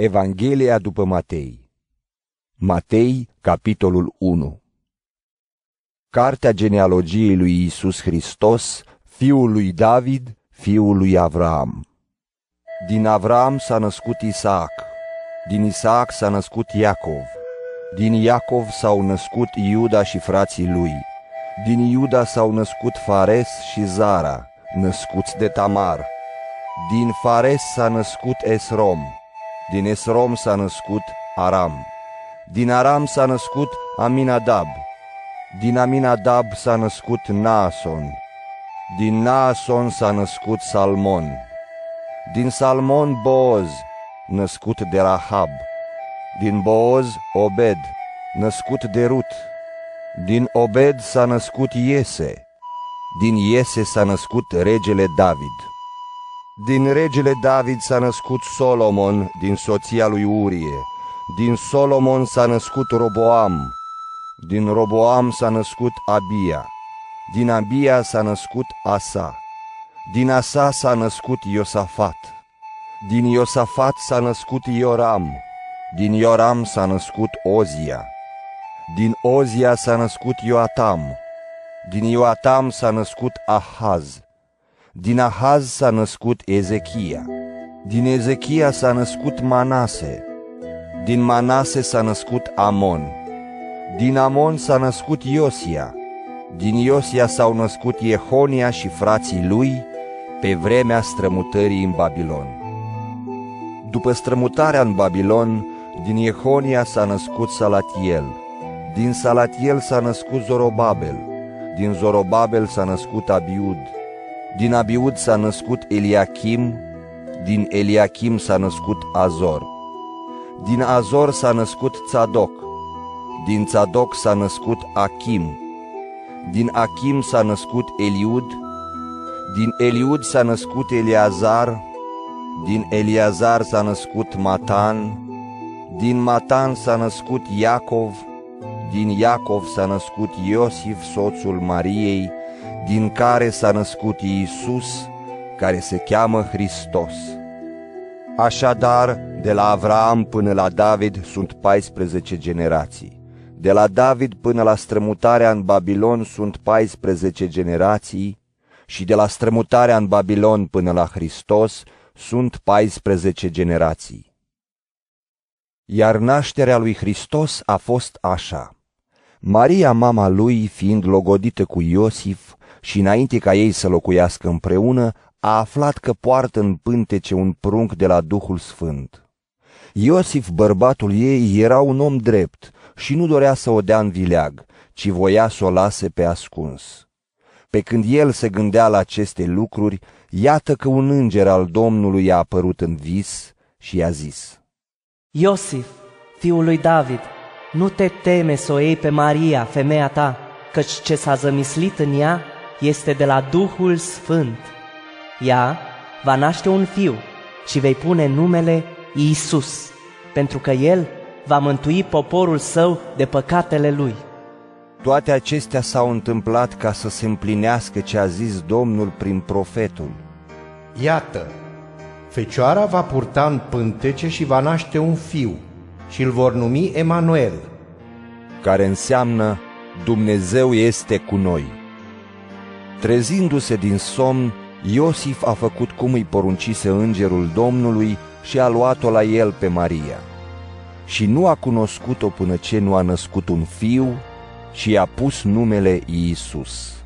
Evanghelia după Matei. Matei, capitolul 1 Cartea genealogiei lui Isus Hristos, fiul lui David, fiul lui Avram. Din Avram s-a născut Isaac, din Isaac s-a născut Iacov, din Iacov s-au născut Iuda și frații lui, din Iuda s-au născut Fares și Zara, născuți de Tamar. Din Fares s-a născut Esrom, din Esrom s-a născut Aram, din Aram s-a născut Aminadab, din Aminadab s-a născut Naason, din Naason s-a născut Salmon, din Salmon Boaz, născut de Rahab, din Boaz Obed, născut de Rut, din Obed s-a născut Iese, din Iese s-a născut regele David. Din regele David s-a născut Solomon din soția lui Urie, din Solomon s-a născut Roboam, din Roboam s-a născut Abia, din Abia s-a născut Asa, din Asa s-a născut Iosafat, din Iosafat s-a născut Ioram, din Ioram s-a născut Ozia, din Ozia s-a născut Ioatam, din Ioatam s-a născut Ahaz, din Ahaz s-a născut Ezechia, din Ezechia s-a născut Manase, din Manase s-a născut Amon, din Amon s-a născut Iosia, din Iosia s-au născut Jehonia și frații lui pe vremea strămutării în Babilon. După strămutarea în Babilon, din Jehonia s-a născut Salatiel, din Salatiel s-a născut Zorobabel, din Zorobabel s-a născut Abiud, din Abiud s-a născut Eliachim, din Eliachim s-a născut Azor, din Azor s-a născut Tzadok, din Tzadok s-a născut Achim, din Achim s-a născut Eliud, din Eliud s-a născut Eliazar, din Eliazar s-a născut Matan, din Matan s-a născut Iacov, din Iacov s-a născut Iosif, soțul Mariei, din care s-a născut Iisus, care se cheamă Hristos. Așadar, de la Avram până la David sunt 14 generații. De la David până la strămutarea în Babilon sunt 14 generații și de la strămutarea în Babilon până la Hristos sunt 14 generații. Iar nașterea lui Hristos a fost așa. Maria, mama lui, fiind logodită cu Iosif și înainte ca ei să locuiască împreună, a aflat că poartă în pântece un prunc de la Duhul Sfânt. Iosif, bărbatul ei, era un om drept și nu dorea să o dea în vileag, ci voia să o lase pe ascuns. Pe când el se gândea la aceste lucruri, iată că un înger al Domnului i-a apărut în vis și i-a zis, Iosif, fiul lui David, nu te teme să o iei pe Maria, femeia ta, căci ce s-a zămislit în ea este de la Duhul Sfânt. Ea va naște un fiu și vei pune numele Iisus, pentru că el va mântui poporul său de păcatele lui. Toate acestea s-au întâmplat ca să se împlinească ce a zis Domnul prin profetul. Iată, fecioara va purta în pântece și va naște un fiu și îl vor numi Emanuel, care înseamnă Dumnezeu este cu noi. Trezindu-se din somn, Iosif a făcut cum îi poruncise îngerul Domnului și a luat-o la el pe Maria. Și nu a cunoscut-o până ce nu a născut un fiu și i-a pus numele Iisus.